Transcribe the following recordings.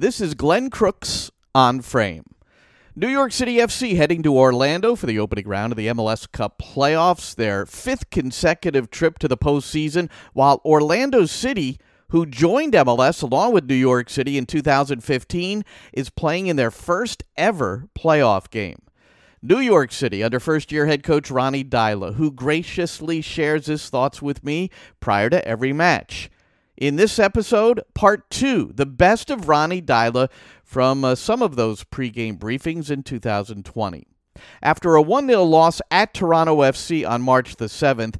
This is Glenn Crooks on frame. New York City FC heading to Orlando for the opening round of the MLS Cup playoffs, their fifth consecutive trip to the postseason, while Orlando City, who joined MLS along with New York City in 2015, is playing in their first ever playoff game. New York City under first year head coach Ronny Deila, who graciously shares his thoughts with me prior to every match. In this episode, part two, the best of Ronny Deila from uh, some of those pregame briefings in 2020. After a 1 0 loss at Toronto FC on March the 7th,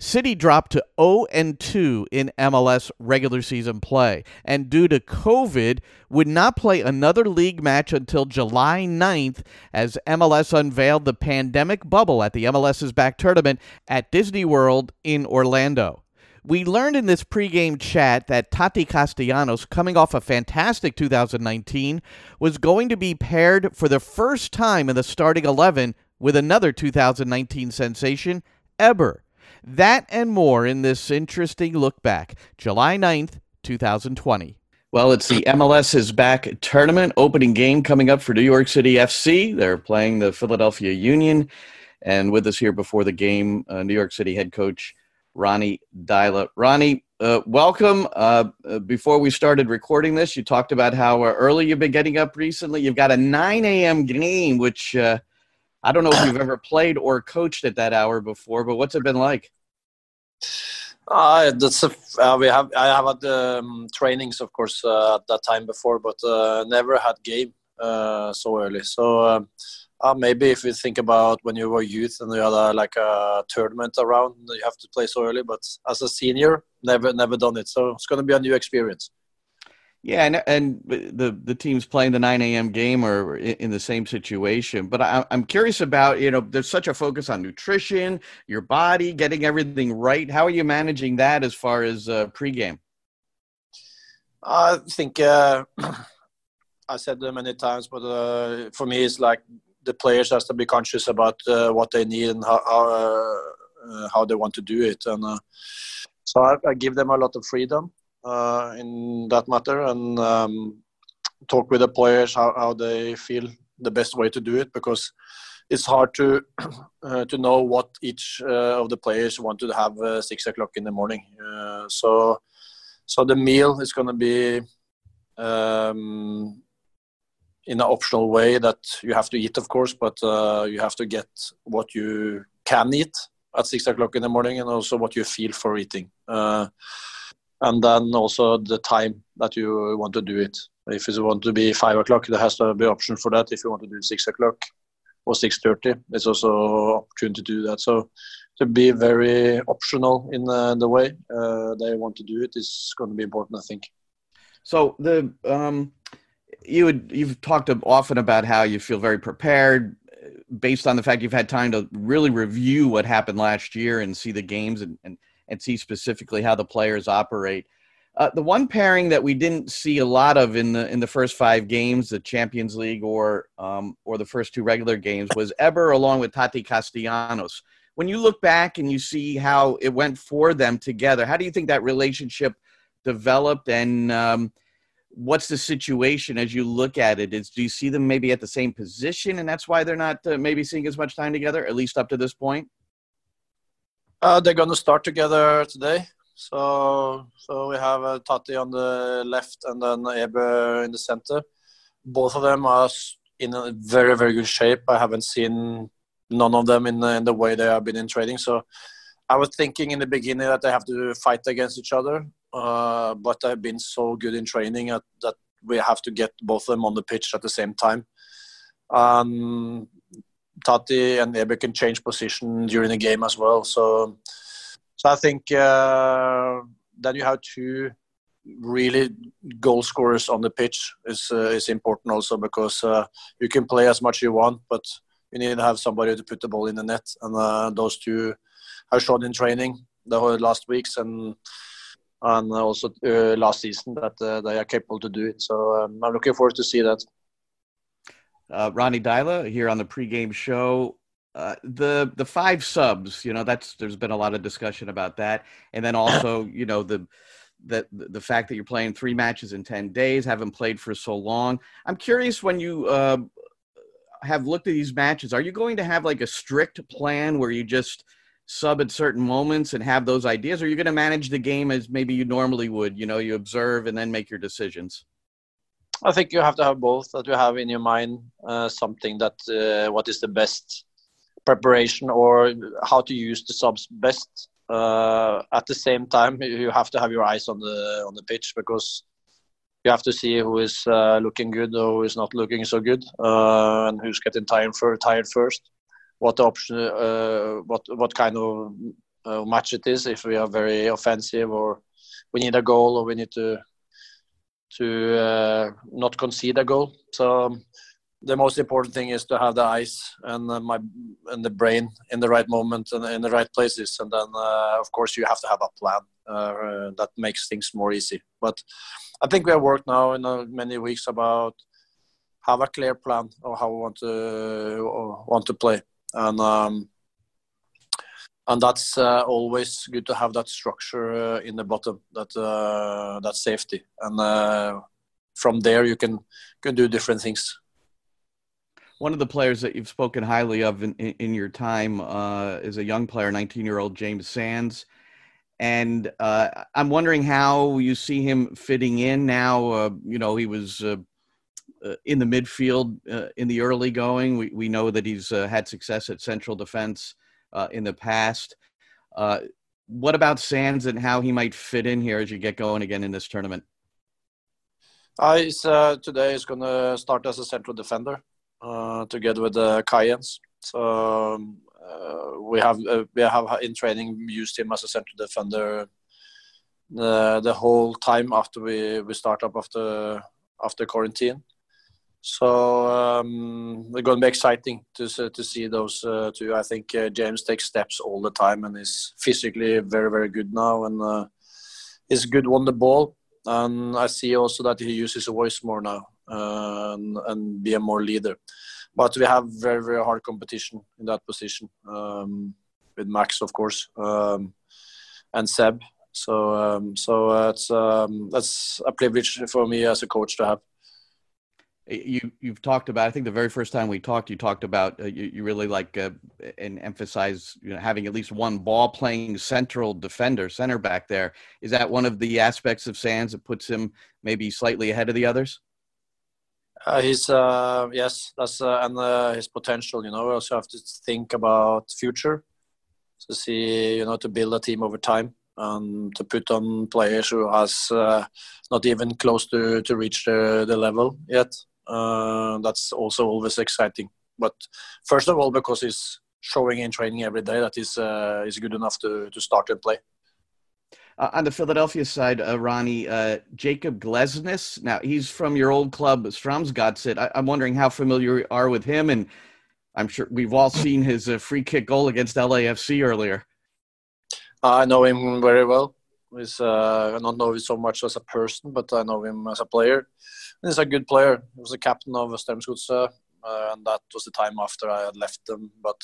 City dropped to 0 2 in MLS regular season play, and due to COVID, would not play another league match until July 9th as MLS unveiled the pandemic bubble at the MLS is back tournament at Disney World in Orlando. We learned in this pregame chat that Tati Castellanos, coming off a fantastic 2019, was going to be paired for the first time in the starting 11 with another 2019 sensation, Héber. That and more in this interesting look back, July 9th, 2020. Well, it's the MLS is back tournament opening game coming up for New York City FC. They're playing the Philadelphia Union. And with us here before the game, uh, New York City head coach Ronny Deila. Ronny, uh, welcome. Uh, uh, before we started recording this, you talked about how uh, early you've been getting up recently. You've got a 9 a.m. game, which uh, I don't know if you've ever played or coached at that hour before, but what's it been like? Uh, that's a, uh, we have I have had um, trainings, of course, uh, at that time before, but uh, never had game so early. So um, uh, maybe if you think about when you were youth and you had a, like a tournament around, you have to play so early. But as a senior, never never done it. So it's going to be a new experience. Yeah, and, and the the teams playing the 9 a.m. game are in the same situation. But I, I'm curious about you know there's such a focus on nutrition, your body, getting everything right. How are you managing that as far as uh, pregame? I think uh, I said many times, but uh, for me, it's like the players has to be conscious about uh, what they need and how how, uh, how, they want to do it, and uh, so I, I, give them a lot of freedom uh, in that matter, and um, talk with the players how, how they feel the best way to do it because it's hard to uh, to know what each uh, of the players want to have six o'clock in the morning. so so the meal is going to be. Um, in an optional way that you have to eat, of course, but uh, you have to get what you can eat at six o'clock in the morning and also what you feel for eating. Uh, and then also the time that you want to do it. If you want to be five o'clock, there has to be option for that. If you want to do six o'clock or six thirty, it's also opportunity to do that. So to be very optional in uh, the way uh, they want to do it is going to be important, I think. So the um, you would you've talked often about how you feel very prepared based on the fact you've had time to really review what happened last year and see the games and, and, and see specifically how the players operate. Uh, the one pairing that we didn't see a lot of in the in the first five games, the Champions League or um, or the first two regular games, was Héber along with Tati Castellanos. When you look back and you see how it went for them together, how do you think that relationship developed? And um, what's the situation as you look at it? Is do you see them maybe at the same position, and that's why they're not uh, maybe seeing as much time together, at least up to this point? Uh, they're going to start together today. So, so we have uh, Tati on the left and then Héber in the center. Both of them are in a very, very good shape. I haven't seen none of them in the, in the way they have been in training. So, I was thinking in the beginning that they have to fight against each other. Uh, but they've been so good in training at, that we have to get both of them on the pitch at the same time. Um, Tati and Héber can change position during the game as well. So, so I think uh, then you have two really goal scorers on the pitch is uh, is important also because uh, you can play as much you want, but you need to have somebody to put the ball in the net, and uh, those two have shown in training the whole last weeks and and also uh, last season that uh, they are capable to do it. So um, I'm looking forward to see that. Uh, Ronny Deila here on the pregame show. Uh, the the five subs, you know, that's there's been a lot of discussion about that, and then also, you know, the that the fact that you're playing three matches in 10 days, haven't played for so long. I'm curious when you uh, have looked at these matches, are you going to have like a strict plan where you just sub at certain moments and have those ideas, or are you going to manage the game as maybe you normally would? You know, you observe and then make your decisions. I think you have to have both. That you have in your mind uh, something that uh, what is the best preparation or how to use the subs best. Uh, at the same time, you have to have your eyes on the on the pitch because you have to see who is uh, looking good or who is not looking so good, uh, and who's getting tired, for, tired first. What option, uh, what what kind of uh, match it is? If we are very offensive, or we need a goal, or we need to to uh, not concede a goal. So um, the most important thing is to have the eyes and uh, my and the brain in the right moment and in the right places, and then of course you have to have a plan that makes things more easy. But I think we have worked now in uh, many weeks about have a clear plan of how we want to want to play, and um, and that's uh, always good to have that structure uh, in the bottom, that uh, that safety, and uh, from there you can can do different things. One of the players that you've spoken highly of in, in your time uh, is a young player, 19 year old James Sands and uh, I'm wondering how you see him fitting in now. You know, he was uh, uh in the midfield uh, in the early going. We we know that he's uh, had success at central defense in the past. what about Sands and how he might fit in here as you get going again in this tournament? he's, today is going to start as a central defender together with uh, Callens. So um, uh, we have uh, we have in training used him as a central defender the the whole time after we we start up after after quarantine. So um, it's going to be exciting to to see those uh, two. I think uh, James takes steps all the time and is physically very very good now and uh, is good on the ball. And I see also that he uses his voice more now uh, and, and be a more leader but we have very very hard competition in that position um, with Max, of course, um, and Seb. So um, so it's um, that's a privilege for me as a coach to have. You you've talked about. I think the very first time we talked, you talked about uh, you, you really like uh, and emphasize you know having at least one ball playing central defender, center back there. Is that one of the aspects of Sands that puts him maybe slightly ahead of the others? Uh, he's uh, yes, that's uh, and uh, his potential. You know, we also have to think about future to see, you know, to build a team over time and to put on players who has uh, not even close to to reach the the level yet. Uh, that's also always exciting. But first of all, because he's showing in training every day that he's is good enough to to start and play. Uh, on the Philadelphia side, uh, Ronny, uh, Jakob Glesnes. Now, he's from your old club, Strømsgodset. I- am wondering how familiar you are with him, and I'm sure we've all seen his uh, free kick goal against LAFC earlier. I know him very well. He's, uh, I don't know him so much as a person, but I know him as a player. He's a good player. He was the captain of Strømsgodset, uh, and that was the time after I had left them. But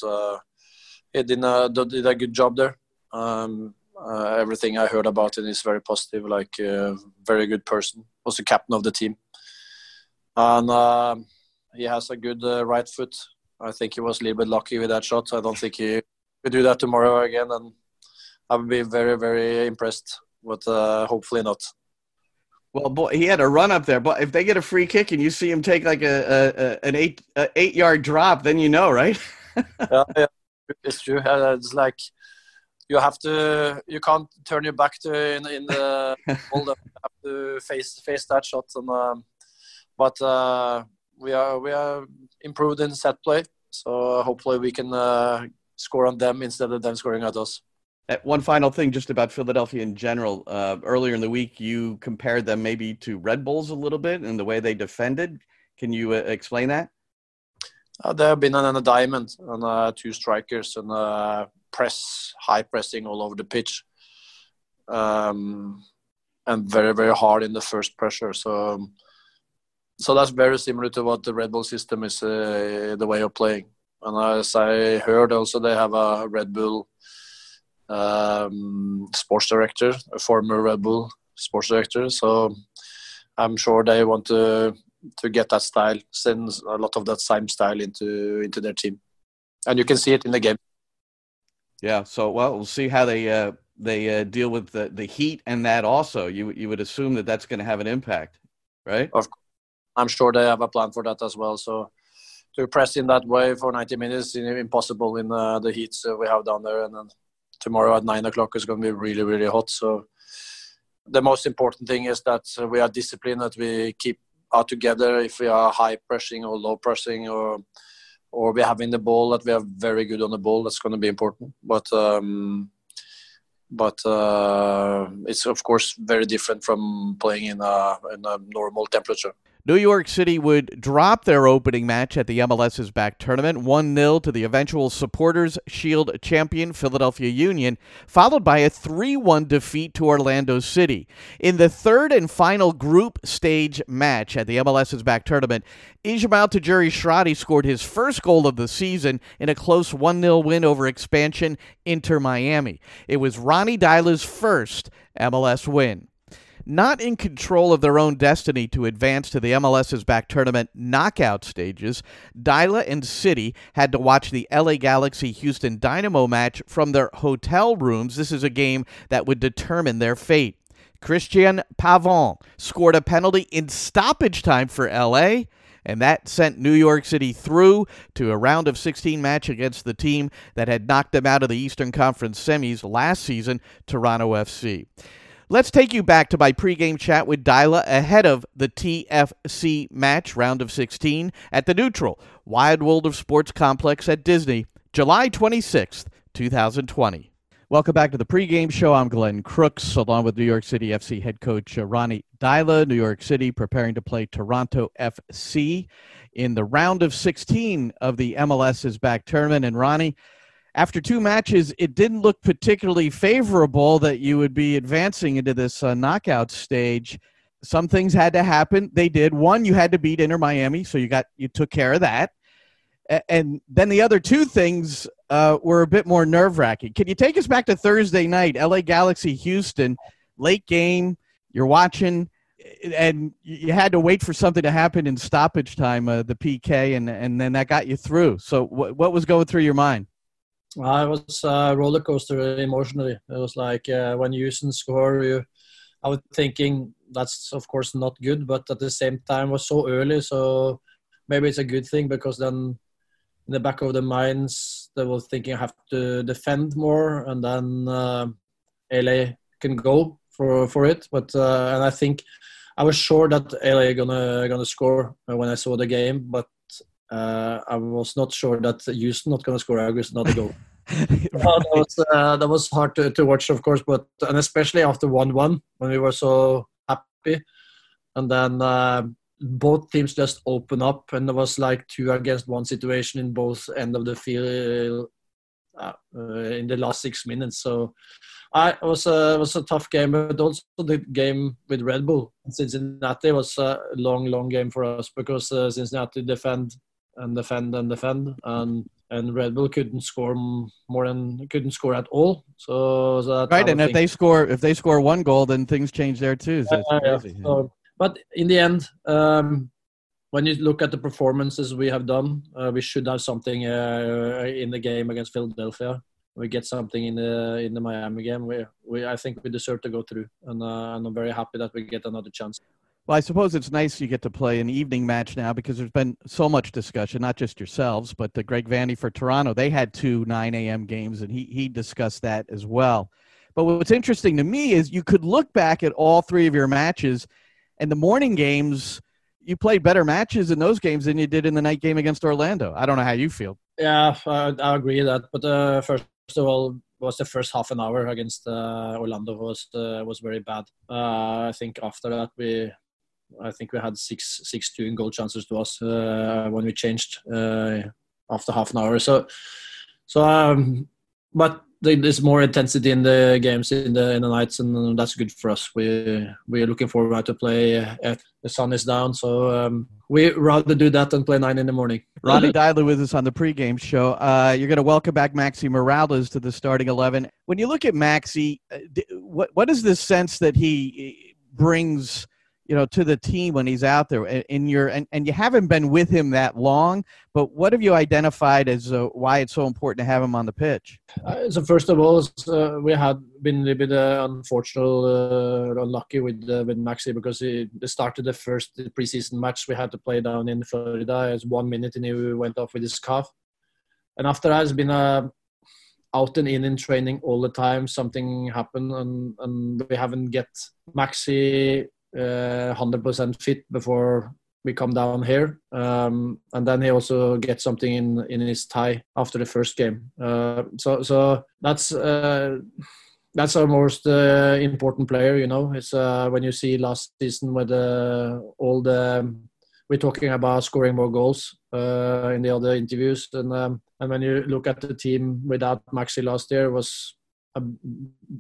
he did a, did a good job there. Um, uh, everything I heard about him is very positive. Like uh, very good person. Was the captain of the team, and uh, he has a good uh, right foot. I think he was a little bit lucky with that shot. I don't think he could do that tomorrow again, and I would be very very impressed. But uh, hopefully not. Well, boy, he had a run up there. But if they get a free kick and you see him take like a, a, an eight a eight yard drop, then you know, right? yeah, yeah, it's true. It's like you have to you can't turn your back to in, in the ball. you have to face face that shot. And um, but uh, we are we are improved in set play, so hopefully we can uh, score on them instead of them scoring at us. Uh, one final thing, just about Philadelphia in general. Uh, earlier in the week, you compared them maybe to Red Bulls a little bit and the way they defended. Can you uh, explain that? Uh, they have been on a diamond and uh, two strikers and uh, press, high pressing all over the pitch, um, and very very hard in the first pressure. So, um, so that's very similar to what the Red Bull system is, uh, the way of playing. And as I heard, also they have a Red Bull um, sports director, a former Red Bull sports director. So I'm sure they want to to get that style, send a lot of that same style into into their team, and you can see it in the game. Yeah. So well, we'll see how they uh, they uh, deal with the, the heat and that also. You you would assume that that's going to have an impact, right? Of, course. I'm sure they have a plan for that as well. So to press in that way for 90 minutes is impossible in uh, the heat we have down there, and then tomorrow at nine o'clock is going to be really really hot. So the most important thing is that we are disciplined, that we keep are together. If we are high pressing or low pressing or or we having the ball, that we are very good on the ball. That's going to be important. But um, but uh, it's of course very different from playing in a, in a normal temperature. New York City would drop their opening match at the MLS is back tournament 1 0 to the eventual Supporters Shield champion Philadelphia Union, followed by a 3 1 defeat to Orlando City. In the third and final group stage match at the MLS is back tournament, Ismael Tajouri Shradi scored his first goal of the season in a close 1 0 win over expansion Inter Miami. It was Ronny Deila's first MLS win not in control of their own destiny to advance to the MLS is back tournament knockout stages, Deila and City had to watch the LA Galaxy Houston Dynamo match from their hotel rooms. This is a game that would determine their fate. Cristian Pavón scored a penalty in stoppage time for LA and that sent New York City through to a round of 16 match against the team that had knocked them out of the Eastern Conference semis last season, Toronto FC. Let's take you back to my pregame chat with Deila ahead of the TFC match round of 16 at the neutral Wide World of Sports complex at Disney, July 26th, 2020. Welcome back to the pregame show. I'm Glenn Crooks, along with New York City FC head coach uh, Ronny Deila. New York City preparing to play Toronto FC in the round of 16 of the MLS is back tournament. And Ronny, after two matches, it didn't look particularly favorable that you would be advancing into this uh, knockout stage. Some things had to happen. They did. One, you had to beat Inter Miami, so you got you took care of that. And then the other two things uh, were a bit more nerve wracking. Can you take us back to Thursday night, LA Galaxy Houston, late game? You're watching, and you had to wait for something to happen in stoppage time, uh, the PK, and and then that got you through. So what what was going through your mind? I was a roller coaster emotionally. It was like uh, when Houston score, you, I was thinking that's of course not good, but at the same time was so early, so maybe it's a good thing because then in the back of the minds they were thinking I have to defend more, and then uh, LA can go for for it. But uh, and I think I was sure that LA gonna gonna score when I saw the game, but uh, I was not sure that Houston not going to score a goal. right. that, was, uh, that was hard to, to watch, of course, but and especially after one-one when we were so happy, and then uh, both teams just open up, and there was like two against one situation in both end of the field uh, uh, in the last six minutes. So I it was a it was a tough game, but also the game with Red Bull Cincinnati was a long, long game for us because uh, Cincinnati defend and defend and defend, and and Red Bull couldn't score more than couldn't score at all. So, so right, and if they score if they score one goal, then things change there too. So yeah, so, but in the end, um, when you look at the performances we have done, uh, we should have something uh, in the game against Philadelphia. We get something in the in the Miami game. We, we I think we deserve to go through, and, uh, and I'm very happy that we get another chance. Well, I suppose it's nice you get to play an evening match now because there's been so much discussion, not just yourselves, but the Greg Vanney for Toronto. They had two 9 a.m. games, and he, he discussed that as well. But what's interesting to me is you could look back at all three of your matches, and the morning games, you played better matches in those games than you did in the night game against Orlando. I don't know how you feel. Yeah, I, I agree with that. But uh, first of all, was the first half an hour against uh, Orlando was uh, was very bad. Uh, I think after that we I think we had six six two goal chances to us uh, when we changed uh, after half an hour. So so um, but there's more intensity in the games in the in the nights, and that's good for us. We we're looking forward to play. Uh, the sun is down, so um, we rather do that than play nine in the morning. Ronny Deila with us on the pregame show. Uh, you're going to welcome back Maxi Morales to the starting eleven. When you look at Maxi, uh, what what is this sense that he brings you know to the team when he's out there in your and, and you haven't been with him that long but what have you identified as uh, why it's so important to have him on the pitch? Uh, so first of all uh, we had been a little bit uh, unfortunate uh, unlucky with uh, with maxi because he started the first preseason match we had to play down in florida it's one minute and he went off with his calf and after that has been a out and in in training all the time. Something happened and, and we haven't get maxi 100% uh, fit before we come down here. Um, and then he also gets something in in his tie after the first game. Uh, so so that's uh, that's our most uh, important player. You know, it's uh, when you see last season with uh, all the we're talking about scoring more goals in the other interviews, and um, and when you look at the team without Maxi last year was a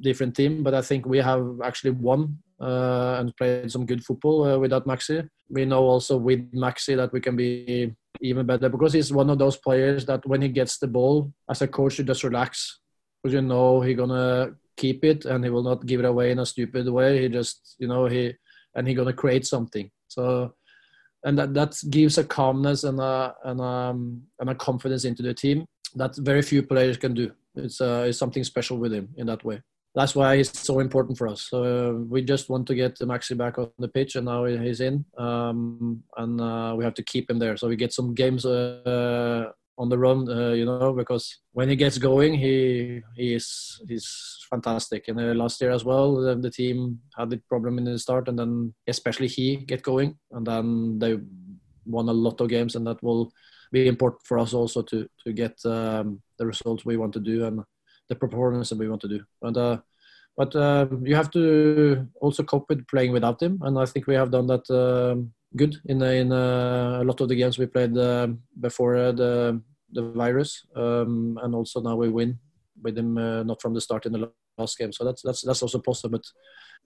different team, but I think we have actually won uh, and played some good football uh, without Maxi. We know also with Maxi that we can be even better because he's one of those players that when he gets the ball, as a coach, you just relax because you know he's gonna keep it and he will not give it away in a stupid way. He just, you know, he and he's gonna create something. So, and that that gives a calmness and a and a, um, and a confidence into the team that very few players can do. It's uh, it's something special with him in that way that's why he's so important for us. So uh, we just want to get Maxi back on the pitch, and now he's in, um, and uh, we have to keep him there. So we get some games uh, on the run, uh, you know, because when he gets going, he he is he's fantastic. And uh, last year as well, the, the, team had the problem in the start, and then especially he get going, and then they won a lot of games, and that will be important for us also to to get um, the results we want to do and the performance that we want to do. And uh, but uh, you have to also cope with playing without him, and I think we have done that um, good in in uh, a lot of the games we played uh, before uh, the the virus, um, and also now we win with him uh, not from the start in the last game. So that's that's that's also positive.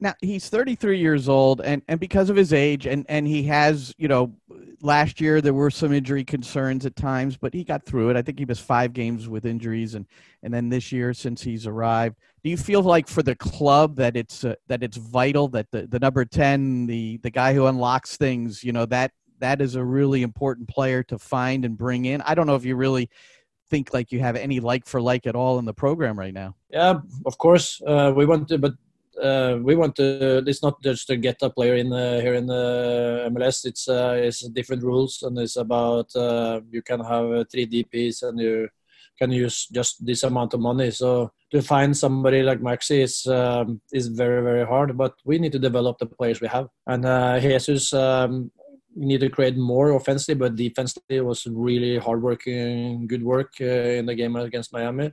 Now he's 33 years old, and and because of his age, and and he has, you know, last year there were some injury concerns at times, but he got through it. I think he missed five games with injuries, and and then this year since he's arrived, do you feel like for the club that it's uh, that it's vital that the the number 10, the the guy who unlocks things, you know that that is a really important player to find and bring in. I don't know if you really think like you have any like for like at all in the program right now. Yeah, of course uh, we want to, but uh, we want to. It's not just to get a player in uh, here in the MLS. It's uh, it's different rules, and it's about uh, you can have uh, three DPS and you can use just this amount of money. So to find somebody like Maxi is um, is very very hard. But we need to develop the players we have, and Jesus. Um, we need to create more offensively, but defensively was really hardworking, good work in the game against Miami.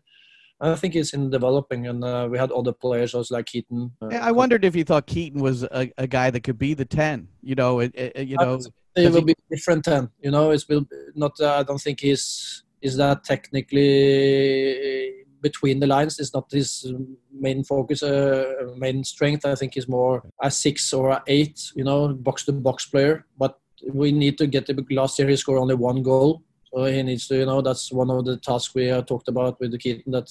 I think he's in developing, and uh, we had other players also like Keaton. Uh, I wondered if you thought Keaton was a, a guy that could be the ten. You know, it, it, you know, it will he... be different ten. You know, it's will not. Uh, I don't think he's is that technically between the lines. It's not his main focus, uh, main strength. I think he's more a six or a eight. You know, box to box player. But we need to get the last year he scored only one goal. So he needs to, you know, that's one of the tasks we have talked about with the Keaton that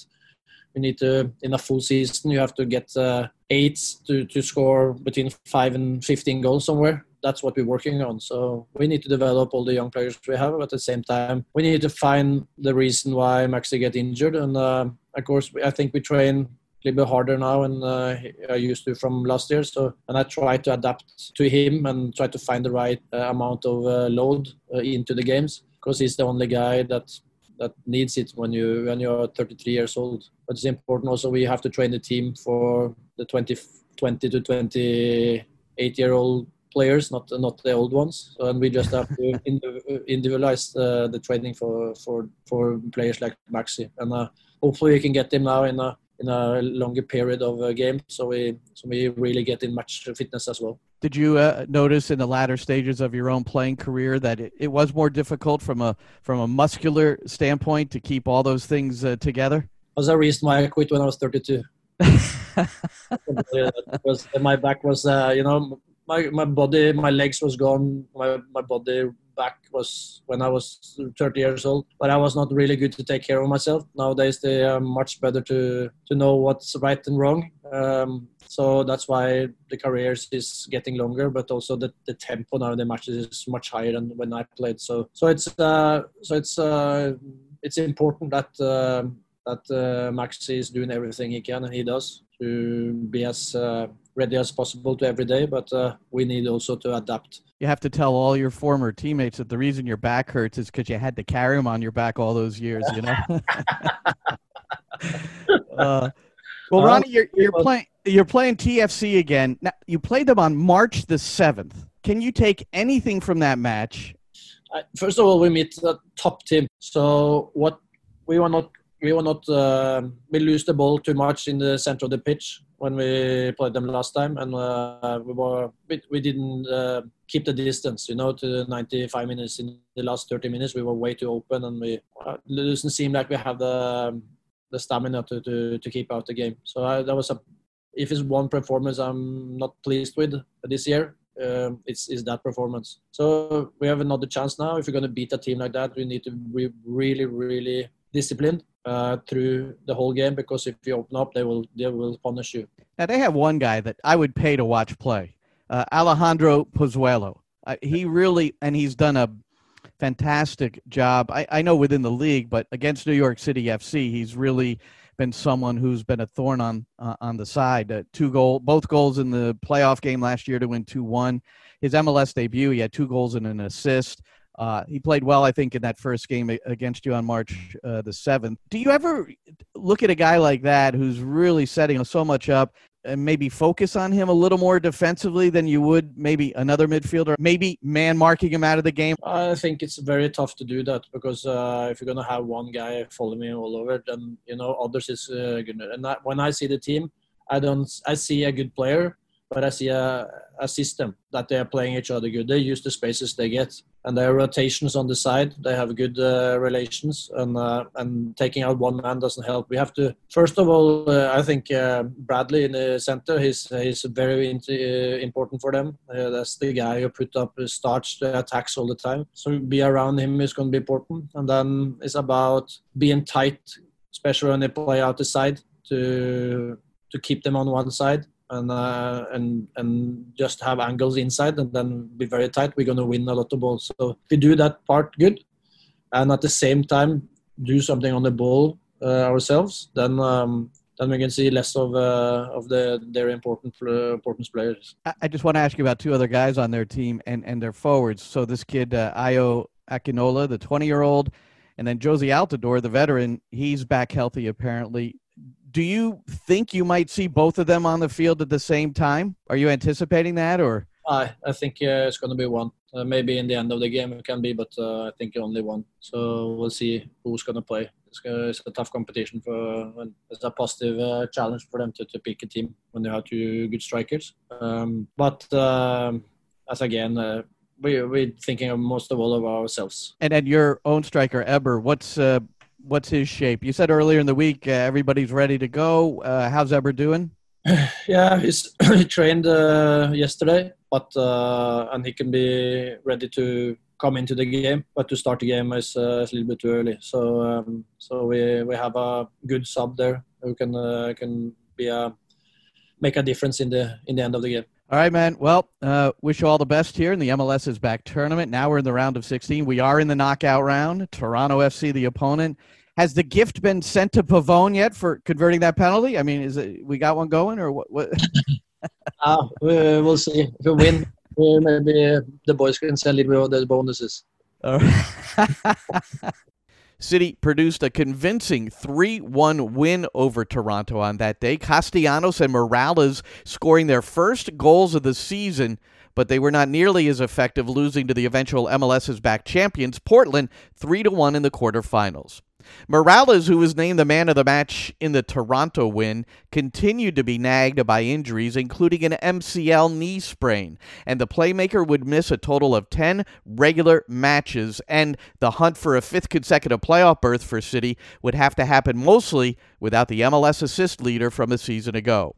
we need to in a full season you have to get uh, eight to, to score between five and 15 goals somewhere. That's what we're working on. So we need to develop all the young players we have at the same time we need to find the reason why maxi get injured. And uh, of course i think we train little bit harder now and uh, I used to from last year. So and I try to adapt to him and try to find the right uh, amount of uh, load uh, into the games because he's the only guy that that needs it when you when you're 33 years old. But it's important also we have to train the team for the 20, 20 to 28 year old players, not not the old ones. So, and we just have to individualize uh, the training for for for players like Maxi, and uh, hopefully we can get them now in a in a longer period of a game, so we so we really get in match fitness as well. Did you uh, notice in the latter stages of your own playing career that it, it, was more difficult from a from a muscular standpoint to keep all those things uh, together? Was a reason why I quit when I was 32. because my back was, uh, you know, my my body, my legs was gone, my my body back was when I was 30 years old, but I was not really good to take care of myself. Nowadays, they are much better to to know what's right and wrong, Um, so that's why the careers is getting longer, but also the, the tempo now in the matches is much higher than when I played. So so it's uh, so it's uh, it's important that uh, that uh, Max is doing everything he can and he does to be as uh, ready as possible to every day. But uh, we need also to adapt. You have to tell all your former teammates that the reason your back hurts is because you had to carry them on your back all those years. You know. uh, well, Ronny, you're, you're playing you're playing TFC again. Now, you played them on March the seventh. Can you take anything from that match? First of all, we meet the top team. So what we were not we were not uh, we lose the ball too much in the center of the pitch when we played them last time, and uh, we were we, didn't uh, keep the distance. You know, to 95 minutes. In the last 30 minutes, we were way too open, and we uh, it doesn't seem like we have the the stamina to, to, to keep out the game. So I, that was a if it's one performance I'm not pleased with this year, um, it's, it's that performance. So we have another chance now. If you're going to beat a team like that, we need to be really, really disciplined uh, through the whole game because if you open up, they will they will punish you. Now they have one guy that I would pay to watch play, uh, Alejandro Pozuelo. Uh, he really and he's done a fantastic job. I, I know within the league, but against New York City FC, he's really been someone who's been a thorn on uh, on the side. Uh, two goal, both goals in the playoff game last year to win two one. His MLS debut, he had two goals and an assist. Uh, he played well, I think, in that first game against you on March uh, the seventh. Do you ever look at a guy like that who's really setting so much up and maybe focus on him a little more defensively than you would maybe another midfielder, maybe man marking him out of the game? I think it's very tough to do that because uh, if you're going to have one guy following me all over, then you know others is uh, good. And that, when I see the team, I don't. I see a good player, but I see a, a system that they are playing each other good. They use the spaces they get, and their rotations on the side. They have good uh, relations, and uh, and taking out one man doesn't help. We have to first of all, uh, I think uh, Bradley in the center. He's he's very uh, important for them. Uh, that's the guy who put up starts the attacks all the time. So be around him is going to be important, and then it's about being tight, especially when they play out the side to to keep them on one side and uh, and and just have angles inside and then be very tight, we're going to win a lot of balls. So if we do that part good, and at the same time do something on the ball uh, ourselves, then um, then we can see less of uh, of the their important uh, important players. I just want to ask you about two other guys on their team and and their forwards. So this kid uh, Ayo Akinola, the 20 year old, and then Jozy Altidore, the veteran. He's back healthy apparently do you think you might see both of them on the field at the same time? Are you anticipating that, or? I I think uh, it's going to be one. Uh, maybe in the end of the game it can be, but uh, I think only one. So we'll see who's going to play. It's, it's, a tough competition for. it's a positive uh, challenge for them to, to pick a team when they have two good strikers. Um, but um, as again, uh, we we're thinking of most of all of ourselves. And then your own striker Héber, what's uh, what's his shape? You said earlier in the week uh, everybody's ready to go. Uh, how's Héber doing? Yeah, he's he trained uh, yesterday, but uh, and he can be ready to come into the game. But to start the game is, uh, is a little bit too early. So um, so we we have a good sub there who can uh, can be a make a difference in the in the end of the game. All right, man. Well, uh, wish you all the best here in the MLS is back tournament. Now we're in the round of 16. We are in the knockout round. Toronto FC, the opponent. Has the gift been sent to Pavone yet for converting that penalty? I mean, is it we got one going or what? what? uh, we'll see. If we win, maybe the boys can send it with the bonuses. All right. City produced a convincing 3 1 win over Toronto on that day. Castellanos and Morales scoring their first goals of the season, but they were not nearly as effective, losing to the eventual MLS is back champions, Portland, 3 1 in the quarterfinals. Morales, who was named the man of the match in the Toronto win, continued to be nagged by injuries, including an MCL knee sprain, and the playmaker would miss a total of 10 regular matches, and the hunt for a fifth consecutive playoff berth for City would have to happen mostly without the MLS assist leader from a season ago.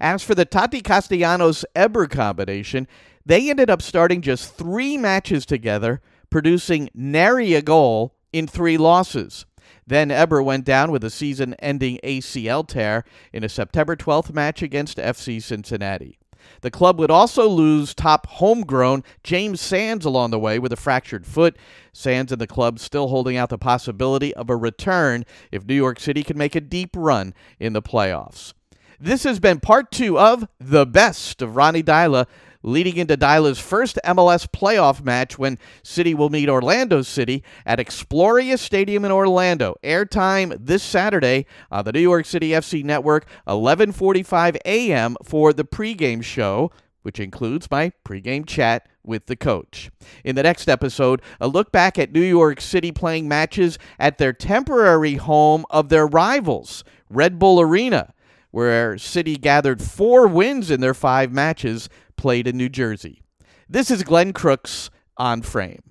As for the Tati Castellanos Héber combination, they ended up starting just three matches together, producing nary a goal in three losses. Then Héber went down with a season ending ACL tear in a September 12th match against FC Cincinnati. The club would also lose top homegrown James Sands along the way with a fractured foot. Sands and the club still holding out the possibility of a return if New York City can make a deep run in the playoffs. This has been part two of The Best of Ronny Deila leading into Deila's first MLS playoff match when City will meet Orlando City at Exploria Stadium in Orlando. Airtime this Saturday on the New York City FC Network, 11:45 a.m. for the pregame show, which includes my pregame chat with the coach. In the next episode, a look back at New York City playing matches at their temporary home of their rivals, Red Bull Arena, where City gathered four wins in their five matches played in New Jersey. This is Glenn Crooks on Frame.